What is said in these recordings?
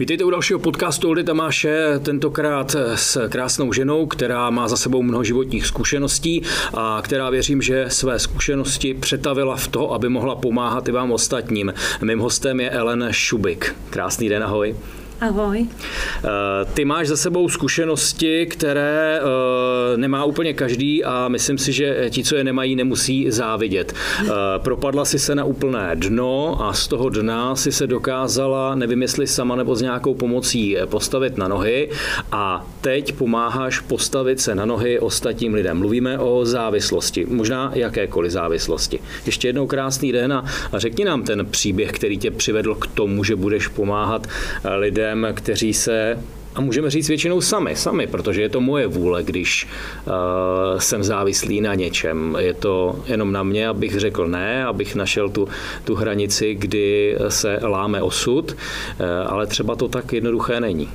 Vítejte u dalšího podcastu Oldy Tamáše, tentokrát s krásnou ženou, která má za sebou mnoho životních zkušeností a která věřím, že své zkušenosti přetavila v to, aby mohla pomáhat i vám ostatním. Mým hostem je Ellen Šubik. Krásný den, ahoj. Ahoj. Eh, ty máš za sebou zkušenosti, které eh, nemá úplně každý a myslím si, že ti, co je nemají, nemusí závidět. Eh, propadla si se na úplné dno a z toho dna si se dokázala, nevím jestli sama nebo s nějakou pomocí, postavit na nohy a teď pomáháš postavit se na nohy ostatním lidem. Mluvíme o závislosti, možná jakékoliv závislosti. Ještě jednou krásný den a řekni nám ten příběh, který tě přivedl k tomu, že budeš pomáhat lidem lidem, kteří se a můžeme říct většinou sami, sami, protože je to moje vůle, když uh, jsem závislý na něčem. Je to jenom na mě, abych řekl ne, abych našel tu, tu hranici, kdy se láme osud, uh, ale třeba to tak jednoduché není.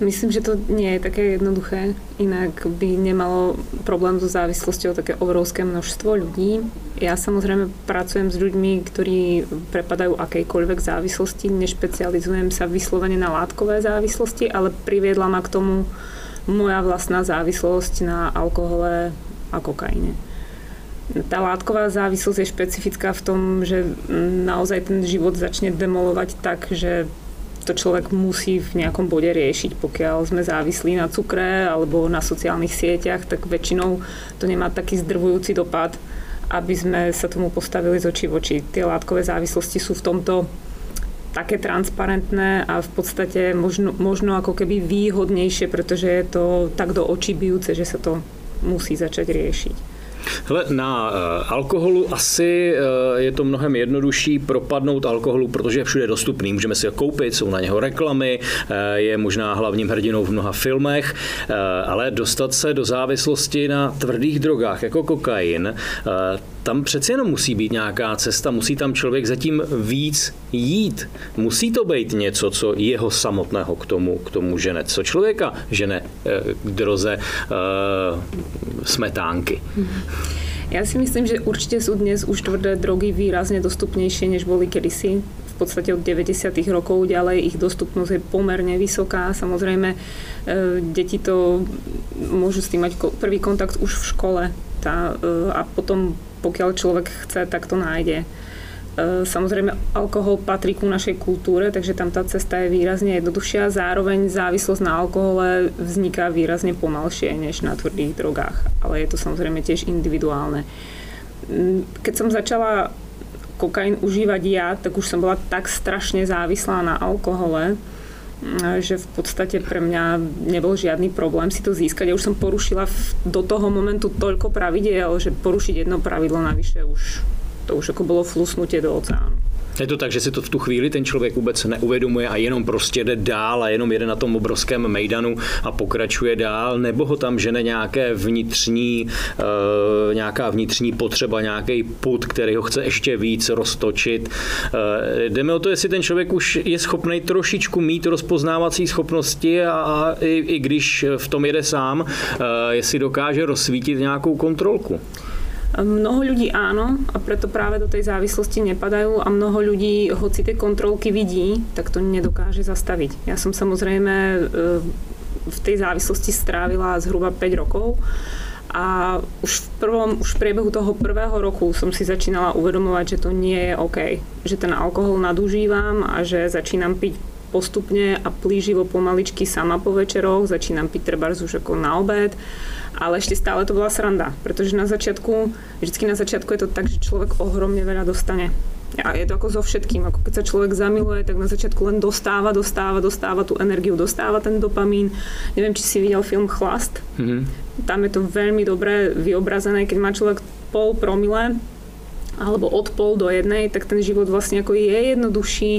Myslím, že to nie je také jednoduché, inak by nemalo problém so závislosťou také obrovské množstvo ľudí. Ja samozrejme pracujem s ľuďmi, ktorí prepadajú akejkoľvek závislosti, nešpecializujem sa vyslovene na látkové závislosti, ale priviedla ma k tomu moja vlastná závislosť na alkohole a kokaine. Tá látková závislosť je špecifická v tom, že naozaj ten život začne demolovať tak, že to človek musí v nejakom bode riešiť. Pokiaľ sme závislí na cukre alebo na sociálnych sieťach, tak väčšinou to nemá taký zdrvujúci dopad, aby sme sa tomu postavili z očí v oči. Tie látkové závislosti sú v tomto také transparentné a v podstate možno, možno ako keby výhodnejšie, pretože je to tak do očí bijúce, že sa to musí začať riešiť. Hele, na eh, alkoholu asi eh, je to mnohem jednodušší propadnout alkoholu, protože je všude dostupný. Můžeme si ho koupit, jsou na něho reklamy, eh, je možná hlavním hrdinou v mnoha filmech, ale dostat se do závislosti na tvrdých drogách, jako kokain, tam přeci jenom musí být nějaká cesta, musí tam člověk zatím víc jít. Musí to být něco, co jeho samotného k tomu, k tomu žene. Co člověka žene k droze smetánky. Ja si myslím, že určite sú dnes už tvrdé drogy výrazne dostupnejšie, než boli kedysi. V podstate od 90. rokov ďalej ich dostupnosť je pomerne vysoká. Samozrejme, e, deti to môžu s tým mať prvý kontakt už v škole tá, e, a potom, pokiaľ človek chce, tak to nájde. E, samozrejme, alkohol patrí ku našej kultúre, takže tam tá cesta je výrazne jednoduchšia. Zároveň závislosť na alkohole vzniká výrazne pomalšie než na tvrdých drogách, ale je to samozrejme tiež individuálne. Mm, keď som začala kokain užívať ja, tak už som bola tak strašne závislá na alkohole, že v podstate pre mňa nebol žiadny problém si to získať. Ja už som porušila do toho momentu toľko pravidel, že porušiť jedno pravidlo navyše už to už jako bylo flusnutie do oceánu. Je to tak, že si to v tu chvíli ten člověk vůbec neuvědomuje a jenom prostě jde dál a jenom jede na tom obrovském mejdanu a pokračuje dál, nebo ho tam žene nějaké vnitřní, uh, nějaká vnitřní potřeba, nějaký put, který ho chce ještě víc roztočit. Uh, jdeme o to, jestli ten člověk už je schopný trošičku mít rozpoznávací schopnosti a, a i, i když v tom jede sám, uh, jestli dokáže rozsvítit nějakou kontrolku. Mnoho ľudí áno a preto práve do tej závislosti nepadajú a mnoho ľudí, hoci tie kontrolky vidí, tak to nedokáže zastaviť. Ja som samozrejme e, v tej závislosti strávila zhruba 5 rokov a už v, prvom, už v priebehu toho prvého roku som si začínala uvedomovať, že to nie je OK. Že ten alkohol nadužívam a že začínam piť postupne a plíživo pomaličky sama po večeroch, začínam piť treba už ako na obed ale ešte stále to bola sranda, pretože na začiatku, vždycky na začiatku je to tak, že človek ohromne veľa dostane. A je to ako so všetkým, ako keď sa človek zamiluje, tak na začiatku len dostáva, dostáva, dostáva tú energiu, dostáva ten dopamín. Neviem, či si videl film Chlast. Mm-hmm. Tam je to veľmi dobre vyobrazené, keď má človek pol promile, alebo od pol do jednej, tak ten život vlastne ako je jednoduchší,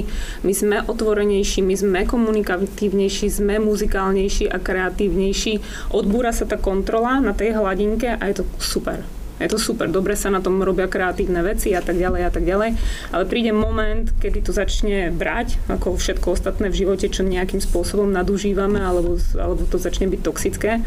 my sme otvorenejší, my sme komunikatívnejší, sme muzikálnejší a kreatívnejší. Odbúra sa tá kontrola na tej hladinke a je to super. Je to super, dobre sa na tom robia kreatívne veci a tak ďalej a tak ďalej, ale príde moment, kedy to začne brať, ako všetko ostatné v živote, čo nejakým spôsobom nadužívame alebo, alebo to začne byť toxické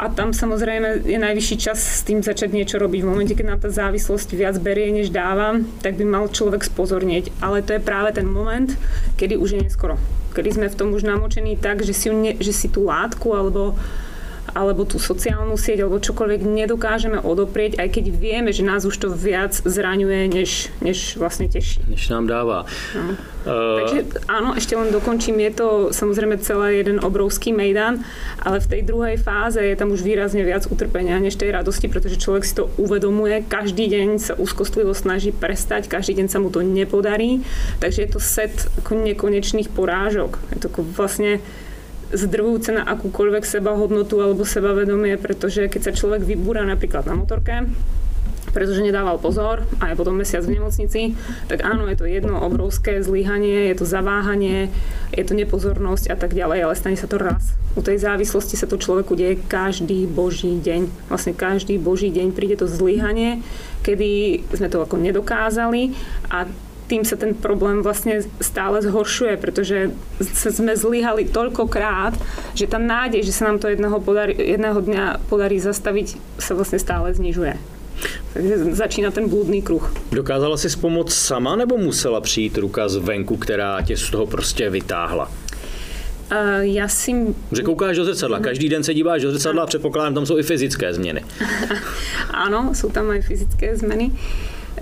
A tam samozrejme je najvyšší čas s tým začať niečo robiť. V momente, keď nám tá závislosť viac berie, než dáva, tak by mal človek spozornieť. Ale to je práve ten moment, kedy už je neskoro. Kedy sme v tom už namočení tak, že si, ne, že si tú látku alebo alebo tú sociálnu sieť, alebo čokoľvek nedokážeme odoprieť, aj keď vieme, že nás už to viac zraňuje, než, než vlastne teší. Než nám dáva. No. Uh... Takže áno, ešte len dokončím, je to samozrejme celý jeden obrovský mejdan, ale v tej druhej fáze je tam už výrazne viac utrpenia než tej radosti, pretože človek si to uvedomuje, každý deň sa úzkostlivo snaží prestať, každý deň sa mu to nepodarí, takže je to set ako nekonečných porážok. Je to ako vlastne zdrvujúce na akúkoľvek sebahodnotu alebo sebavedomie, pretože keď sa človek vybúra napríklad na motorke, pretože nedával pozor a je potom mesiac v nemocnici, tak áno, je to jedno obrovské zlyhanie, je to zaváhanie, je to nepozornosť a tak ďalej, ale stane sa to raz. U tej závislosti sa to človeku deje každý boží deň. Vlastne každý boží deň príde to zlyhanie, kedy sme to ako nedokázali a tým sa ten problém vlastne stále zhoršuje, pretože sme zlyhali toľkokrát, že tá nádej, že sa nám to jedného, podarí, jedného dňa podarí zastaviť, sa vlastne stále znižuje. Takže začíná ten blúdný kruh. Dokázala si pomoct sama, nebo musela přijít ruka zvenku, která tě z toho prostě vytáhla? Uh, já si... Že koukáš do zrcadla, každý den se díváš do zrcadla a předpokládám, tam jsou i fyzické změny. Áno, sú tam aj fyzické zmeny.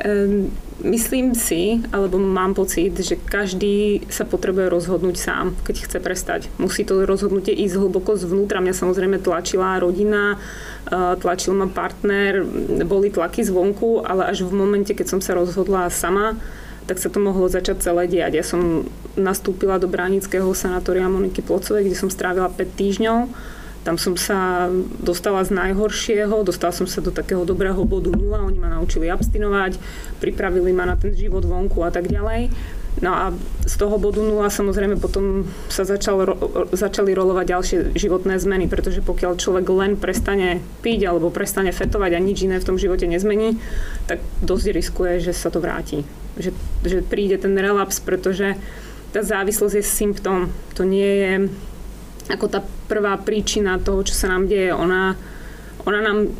Um, Myslím si, alebo mám pocit, že každý sa potrebuje rozhodnúť sám, keď chce prestať. Musí to rozhodnutie ísť hlboko zvnútra. Mňa samozrejme tlačila rodina, e, tlačil ma partner, boli tlaky zvonku, ale až v momente, keď som sa rozhodla sama, tak sa to mohlo začať celé diať. Ja som nastúpila do Bránického sanatória Moniky Plocovej, kde som strávila 5 týždňov tam som sa dostala z najhoršieho, dostala som sa do takého dobrého bodu nula, oni ma naučili abstinovať, pripravili ma na ten život vonku a tak ďalej. No a z toho bodu nula samozrejme potom sa začal, začali rolovať ďalšie životné zmeny, pretože pokiaľ človek len prestane piť alebo prestane fetovať a nič iné v tom živote nezmení, tak dosť riskuje, že sa to vráti. Že, že príde ten relaps, pretože tá závislosť je symptóm. To nie je ako tá prvá príčina toho, čo sa nám deje. Ona, ona nám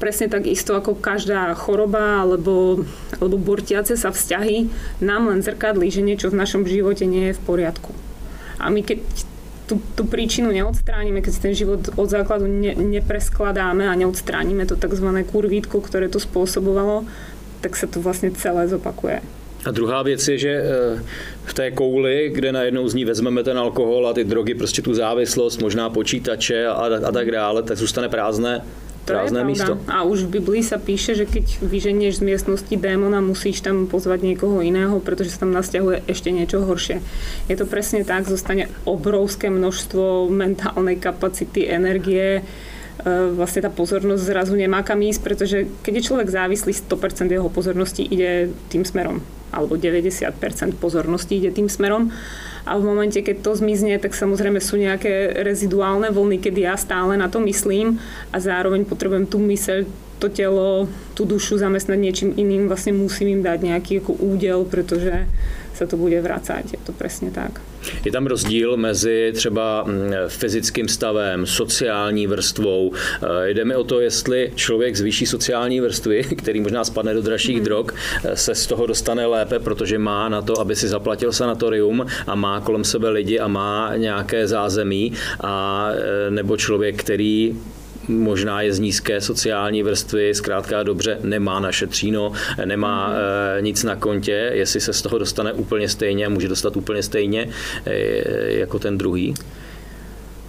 presne tak isto ako každá choroba alebo, alebo bortiace sa vzťahy nám len zrkadlí, že niečo v našom živote nie je v poriadku. A my keď tú, tú príčinu neodstránime, keď si ten život od základu ne, nepreskladáme a neodstránime to tzv. kurvítko, ktoré to spôsobovalo, tak sa to vlastne celé zopakuje. A druhá věc je, že eh, v té kouli, kde najednou z ní vezmeme ten alkohol a ty drogy, prostě tu závislost, možná počítače a, a tak dále, tak zůstane prázdné prázdné místo. A už v Biblii sa píše, že keď vyženieš z miestnosti démona, musíš tam pozvať niekoho iného, pretože sa tam nasťahuje ešte niečo horšie. Je to presne tak, zostane obrovské množstvo mentálnej kapacity, energie, vlastne tá pozornosť zrazu nemá kam ísť, pretože keď je človek závislý, 100% jeho pozornosti ide tým smerom, alebo 90% pozornosti ide tým smerom. A v momente, keď to zmizne, tak samozrejme sú nejaké reziduálne vlny, kedy ja stále na to myslím a zároveň potrebujem tú myseľ, to telo, tú dušu zamestnať niečím iným, vlastne musím im dať nejaký ako údel, pretože sa to bude vracať. Je to presne tak. Je tam rozdíl mezi třeba mm, fyzickým stavem, sociální vrstvou. Eh, jde mi o to, jestli člověk z vyšší sociální vrstvy, který možná spadne do dražších hmm. drog, eh, se z toho dostane lépe, protože má na to, aby si zaplatil sanatorium a má kolem sebe lidi a má nějaké zázemí, a eh, nebo člověk, který možná je z nízké sociální vrstvy, zkrátka dobře nemá naše tříno, nemá e, nic na kontě, jestli se z toho dostane úplně stejně, může dostat úplně stejně e, jako ten druhý.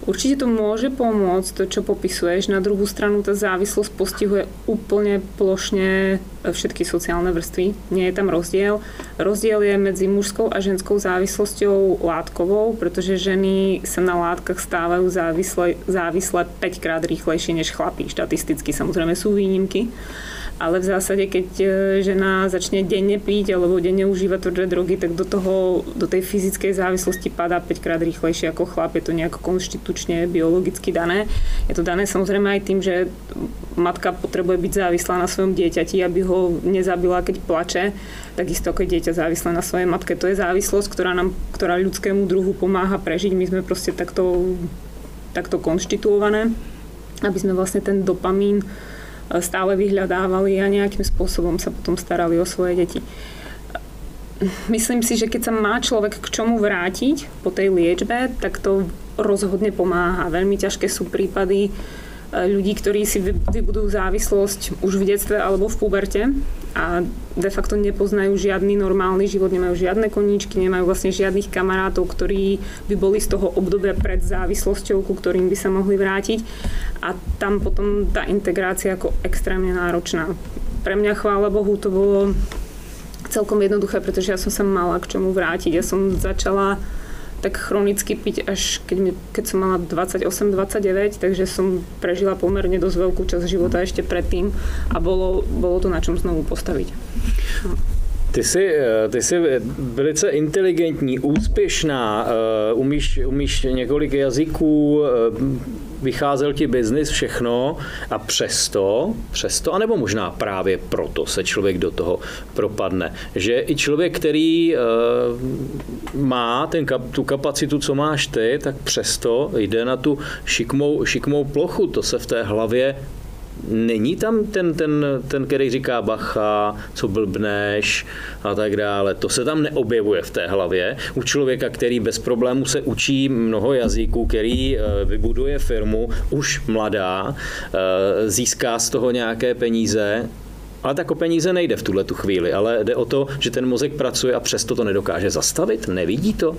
Určite to môže pomôcť, to čo popisuješ. Na druhú stranu tá závislosť postihuje úplne plošne všetky sociálne vrstvy. Nie je tam rozdiel. Rozdiel je medzi mužskou a ženskou závislosťou látkovou, pretože ženy sa na látkach stávajú závislé, závislé 5 krát rýchlejšie než chlapí. Štatisticky samozrejme sú výnimky ale v zásade, keď e, žena začne denne piť alebo denne užívať tvrdé drogy, tak do, toho, do tej fyzickej závislosti padá 5 krát rýchlejšie ako chlap. Je to nejako konštitučne, biologicky dané. Je to dané samozrejme aj tým, že matka potrebuje byť závislá na svojom dieťati, aby ho nezabila, keď plače. Takisto ako je dieťa závislé na svojej matke. To je závislosť, ktorá, nám, ktorá ľudskému druhu pomáha prežiť. My sme proste takto, takto konštituované. aby sme vlastne ten dopamín stále vyhľadávali a nejakým spôsobom sa potom starali o svoje deti. Myslím si, že keď sa má človek k čomu vrátiť po tej liečbe, tak to rozhodne pomáha. Veľmi ťažké sú prípady, ľudí, ktorí si vybudujú závislosť už v detstve alebo v puberte a de facto nepoznajú žiadny normálny život, nemajú žiadne koníčky, nemajú vlastne žiadnych kamarátov, ktorí by boli z toho obdobia pred závislosťou, ku ktorým by sa mohli vrátiť. A tam potom tá integrácia ako extrémne náročná. Pre mňa, chvála Bohu, to bolo celkom jednoduché, pretože ja som sa mala k čomu vrátiť. Ja som začala tak chronicky piť až keď, mi, keď som mala 28-29, takže som prežila pomerne dosť veľkú časť života ešte predtým a bolo, bolo to na čom znovu postaviť. No. Ty jsi, eh, ty jsi velice inteligentní, úspěšná, eh, umíš, umíš několik jazyků, eh, vycházel ti biznis, všechno a přesto, přesto, anebo možná právě proto se člověk do toho propadne. Že i člověk, který má ten, tu kapacitu, co máš ty, tak přesto jde na tu šikmou, šikmou plochu. To se v té hlavě není tam ten, ten, ten, který říká bacha, co blbneš a tak dále. To se tam neobjevuje v té hlavě. U člověka, který bez problémů se učí mnoho jazyků, který eh, vybuduje firmu, už mladá, eh, získá z toho nějaké peníze, ale tak o peníze nejde v tuhle tu chvíli, ale jde o to, že ten mozek pracuje a přesto to nedokáže zastavit, nevidí to?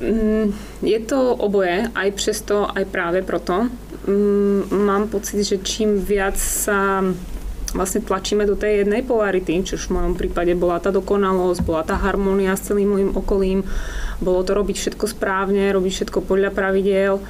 Mm, je to oboje, aj přesto, aj práve proto. Mm, mám pocit, že čím viac sa vlastne tlačíme do tej jednej polarity, čo v mojom prípade bola tá dokonalosť, bola tá harmónia s celým môjim okolím, bolo to robiť všetko správne, robiť všetko podľa pravidiel,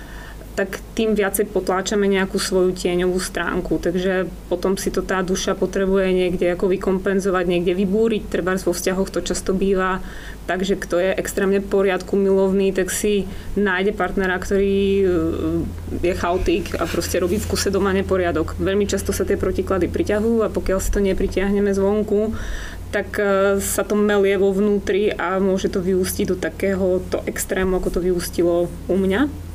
tak tým viacej potláčame nejakú svoju tieňovú stránku. Takže potom si to tá duša potrebuje niekde ako vykompenzovať, niekde vybúriť. Treba vo vzťahoch to často býva. Takže kto je extrémne poriadku milovný, tak si nájde partnera, ktorý e, je chaotik a proste robí v kuse doma neporiadok. Veľmi často sa tie protiklady priťahujú a pokiaľ si to nepritiahneme zvonku, tak e, sa to melie vo vnútri a môže to vyústiť do takého to extrému, ako to vyústilo u mňa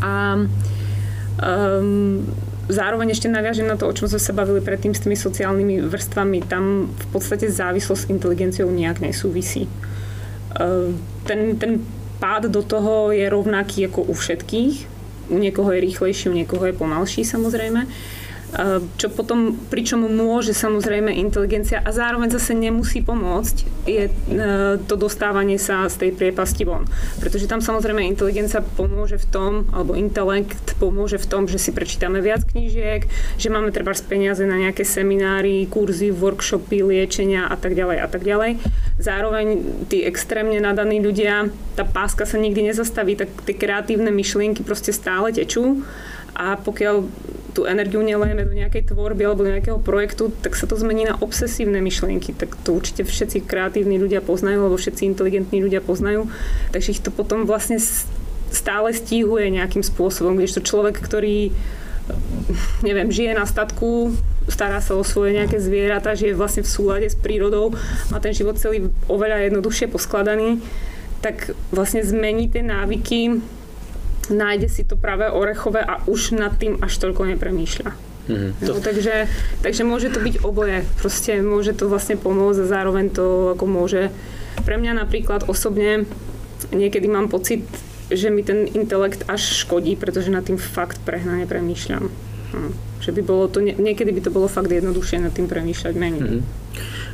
a um, zároveň ešte naviažem na to, o čom sme sa bavili predtým s tými sociálnymi vrstvami. Tam v podstate závislosť s inteligenciou nejak nesúvisí. Um, ten, ten pád do toho je rovnaký ako u všetkých. U niekoho je rýchlejší, u niekoho je pomalší samozrejme. Ehm, čo potom, pričom môže samozrejme inteligencia a zároveň zase nemusí pomôcť, je e, to dostávanie sa z tej priepasti von. Pretože tam samozrejme inteligencia pomôže v tom, alebo intelekt pomôže v tom, že si prečítame viac knížiek, že máme treba peniaze na nejaké seminári, kurzy, workshopy, liečenia a tak ďalej a tak ďalej. Zároveň tí extrémne nadaní ľudia, tá páska sa nikdy nezastaví, tak tie kreatívne myšlienky proste stále tečú a pokiaľ tú energiu nelejeme do nejakej tvorby alebo do nejakého projektu, tak sa to zmení na obsesívne myšlienky. Tak to určite všetci kreatívni ľudia poznajú, alebo všetci inteligentní ľudia poznajú. Takže ich to potom vlastne stále stíhuje nejakým spôsobom, kdežto človek, ktorý neviem, žije na statku, stará sa o svoje nejaké zvieratá, žije vlastne v súlade s prírodou, má ten život celý oveľa jednoduchšie poskladaný, tak vlastne zmení tie návyky nájde si to práve orechové a už nad tým až toľko nepremýšľa. Mm-hmm. No, takže, takže môže to byť oboje. Proste môže to vlastne pomôcť a zároveň to ako môže. Pre mňa napríklad osobne niekedy mám pocit, že mi ten intelekt až škodí, pretože nad tým fakt prehnane premýšľam. Hm. Že by bolo to, niekedy by to bolo fakt jednoduššie nad tým premýšľať menej. Mm-hmm.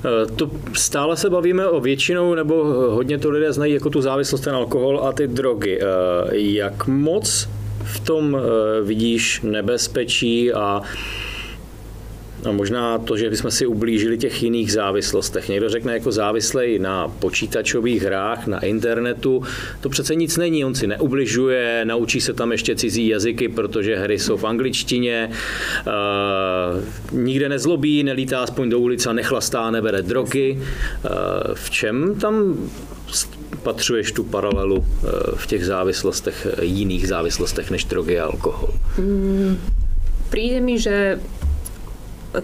Eh, to stále se bavíme o většinou, nebo hodně to lidé znají jako tu závislost, ten alkohol a ty drogy. Eh, jak moc v tom eh, vidíš nebezpečí a a možná to, že bychom si ublížili těch jiných závislostech. Někdo řekne jako závislej na počítačových hrách, na internetu. To přece nic není, on si neubližuje, naučí se tam ještě cizí jazyky, protože hry jsou v angličtině, uh, nikde nezlobí, nelítá aspoň do ulice nechlastá, nebere drogy. Uh, v čem tam patřuješ tu paralelu uh, v těch závislostech, jiných závislostech než drogy a alkohol? Mm, príde mi, že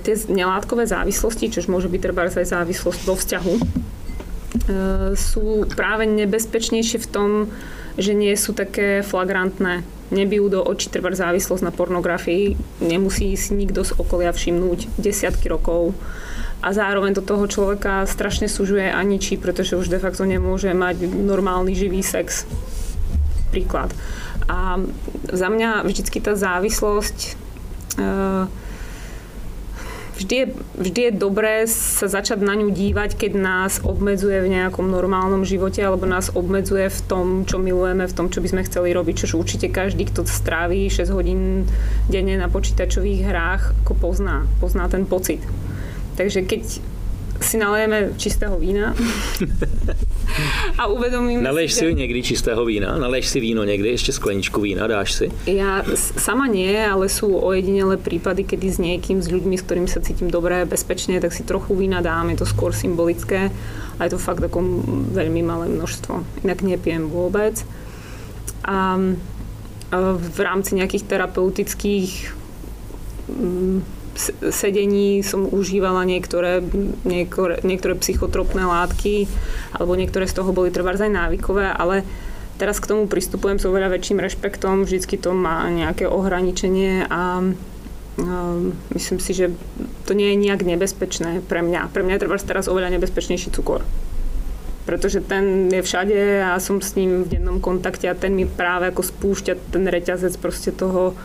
tie nelátkové závislosti, čo môže byť treba aj závislosť vo vzťahu, e, sú práve nebezpečnejšie v tom, že nie sú také flagrantné. Nebijú do očí trvá závislosť na pornografii, nemusí si nikto z okolia všimnúť desiatky rokov a zároveň do toho človeka strašne sužuje a ničí, pretože už de facto nemôže mať normálny živý sex. Príklad. A za mňa vždycky tá závislosť uh, vždy je, vždy je dobré sa začať na ňu dívať, keď nás obmedzuje v nejakom normálnom živote alebo nás obmedzuje v tom, čo milujeme, v tom, čo by sme chceli robiť, čo určite každý, kto stráví 6 hodín denne na počítačových hrách, ako pozná, pozná ten pocit. Takže keď si nalejeme čistého vína a uvedomím Naleješ si, že... někdy čistého vína? Naleješ si víno někdy, ešte skleničku vína, dáš si? Ja sama nie, ale sú ojedinelé prípady, kedy s niekým, s ľuďmi, s ktorými sa cítim dobre, bezpečne, tak si trochu vína dám, je to skôr symbolické a je to fakt ako veľmi malé množstvo. Inak nepijem vôbec. A v rámci nejakých terapeutických sedení som užívala niektoré, niektoré, niektoré psychotropné látky, alebo niektoré z toho boli trvár aj návykové, ale teraz k tomu pristupujem s oveľa väčším rešpektom, vždycky to má nejaké ohraničenie a myslím si, že to nie je nejak nebezpečné pre mňa. Pre mňa je trvár teraz oveľa nebezpečnejší cukor pretože ten je všade a som s ním v dennom kontakte a ten mi práve ako spúšťa ten reťazec proste toho,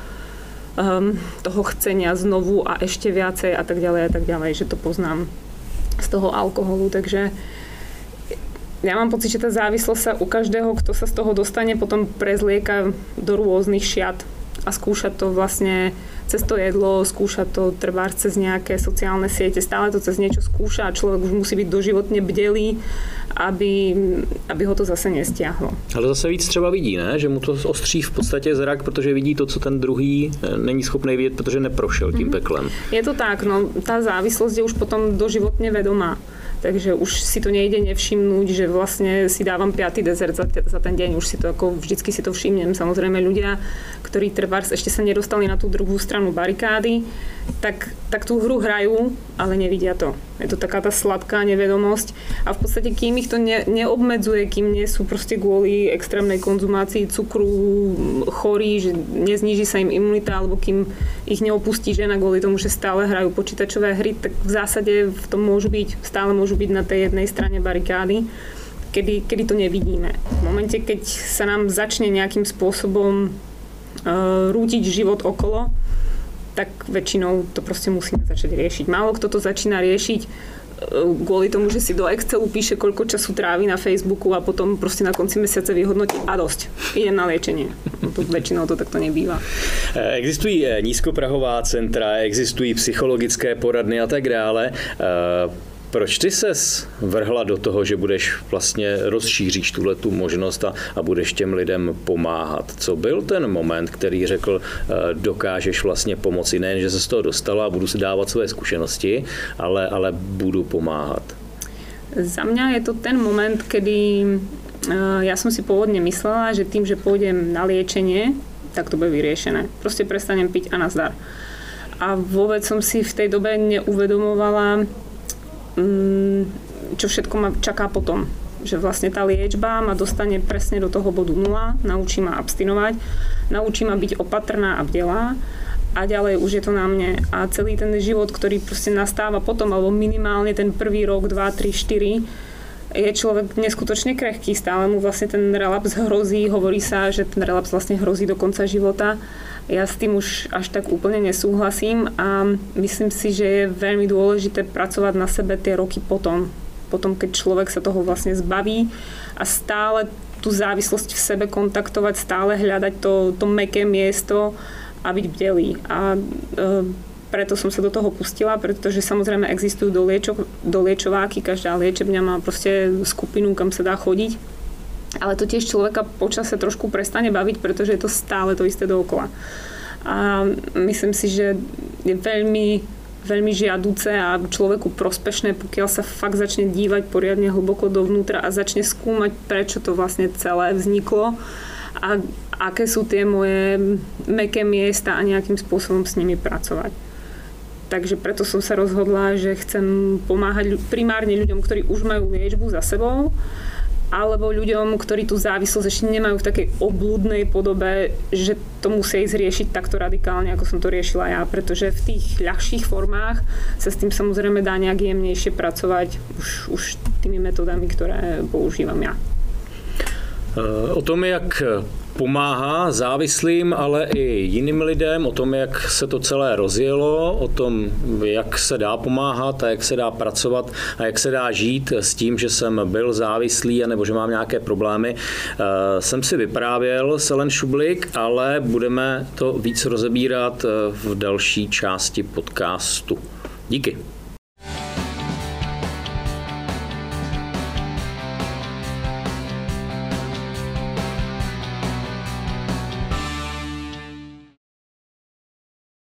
um, toho chcenia znovu a ešte viacej a tak ďalej a tak ďalej, že to poznám z toho alkoholu, takže ja mám pocit, že tá závislosť sa u každého, kto sa z toho dostane, potom prezlieka do rôznych šiat a skúša to vlastne cez to jedlo, skúša to trvá cez nejaké sociálne siete, stále to cez niečo skúša a človek už musí byť doživotne bdelý, aby, aby ho to zase nestiahlo. Ale zase víc třeba vidí, ne? že mu to ostří v podstatě zrak, protože vidí to, co ten druhý eh, není schopný vidět, protože neprošel tím mm-hmm. peklem. Je to tak, no tá závislosť je už potom doživotne vedomá. Takže už si to nejde nevšimnúť, že vlastne si dávam piatý dezert za, za ten deň. Už si to ako vždycky si to všimnem. Samozrejme ľudia, ktorí trvars ešte sa nedostali na tú druhú stranu barikády, tak, tak tú hru hrajú, ale nevidia to. Je to taká tá sladká nevedomosť a v podstate kým ich to ne, neobmedzuje, kým nie sú proste kvôli extrémnej konzumácii cukru chorí, že nezníži sa im imunita alebo kým ich neopustí žena kvôli tomu, že stále hrajú počítačové hry, tak v zásade v tom môžu byť, stále môžu byť na tej jednej strane barikády kedy, kedy to nevidíme. V momente, keď sa nám začne nejakým spôsobom uh, rútiť život okolo, tak väčšinou to proste musíme začať riešiť. Málo kto to začína riešiť e, kvôli tomu, že si do Excelu píše, koľko času trávi na Facebooku a potom proste na konci mesiace vyhodnotí a dosť. Idem na liečenie. No to väčšinou to takto nebýva. E, existují e, nízkoprahová centra, existují psychologické poradny a tak dále. Proč ty ses vrhla do toho, že budeš vlastně rozšíříš tuhle tu možnost a, a budeš těm lidem pomáhat? Co byl ten moment, který řekl, eh, dokážeš vlastně pomoci? Nejen, že se z toho dostala a budu si dávat své zkušenosti, ale, ale budu pomáhat. Za mňa je to ten moment, kedy eh, ja som si pôvodne myslela, že tým, že pôjdem na liečenie, tak to bude vyriešené. Proste prestanem piť a nazdar. A vôbec som si v tej dobe neuvedomovala, čo všetko ma čaká potom. Že vlastne tá liečba ma dostane presne do toho bodu nula, naučí ma abstinovať, naučí ma byť opatrná a bdelá a ďalej už je to na mne. A celý ten život, ktorý proste nastáva potom, alebo minimálne ten prvý rok, 2, 3, 4, je človek neskutočne krehký, stále mu vlastne ten relaps hrozí, hovorí sa, že ten relaps vlastne hrozí do konca života ja s tým už až tak úplne nesúhlasím a myslím si, že je veľmi dôležité pracovať na sebe tie roky potom. Potom, keď človek sa toho vlastne zbaví a stále tú závislosť v sebe kontaktovať, stále hľadať to, to meké miesto a byť bdelý. A e, preto som sa do toho pustila, pretože samozrejme existujú doliečo, doliečováky, každá liečebňa má proste skupinu, kam sa dá chodiť ale to tiež človeka počase trošku prestane baviť, pretože je to stále to isté dookola. A myslím si, že je veľmi veľmi žiaduce a človeku prospešné, pokiaľ sa fakt začne dívať poriadne hlboko dovnútra a začne skúmať, prečo to vlastne celé vzniklo a aké sú tie moje meké miesta a nejakým spôsobom s nimi pracovať. Takže preto som sa rozhodla, že chcem pomáhať primárne ľuďom, ktorí už majú liečbu za sebou alebo ľuďom, ktorí tú závislosť ešte nemajú v takej oblúdnej podobe, že to musia ísť riešiť takto radikálne, ako som to riešila ja, pretože v tých ľahších formách sa s tým samozrejme dá nejak jemnejšie pracovať už, už tými metodami, ktoré používam ja. O tom, jak pomáhá závislým, ale i jiným lidem, o tom, jak se to celé rozjelo, o tom, jak se dá pomáhat a jak se dá pracovat a jak se dá žít s tím, že jsem byl závislý nebo že mám nějaké problémy, eh, jsem si vyprávěl Selen Šublik, ale budeme to víc rozebírat eh, v další části podcastu. Díky.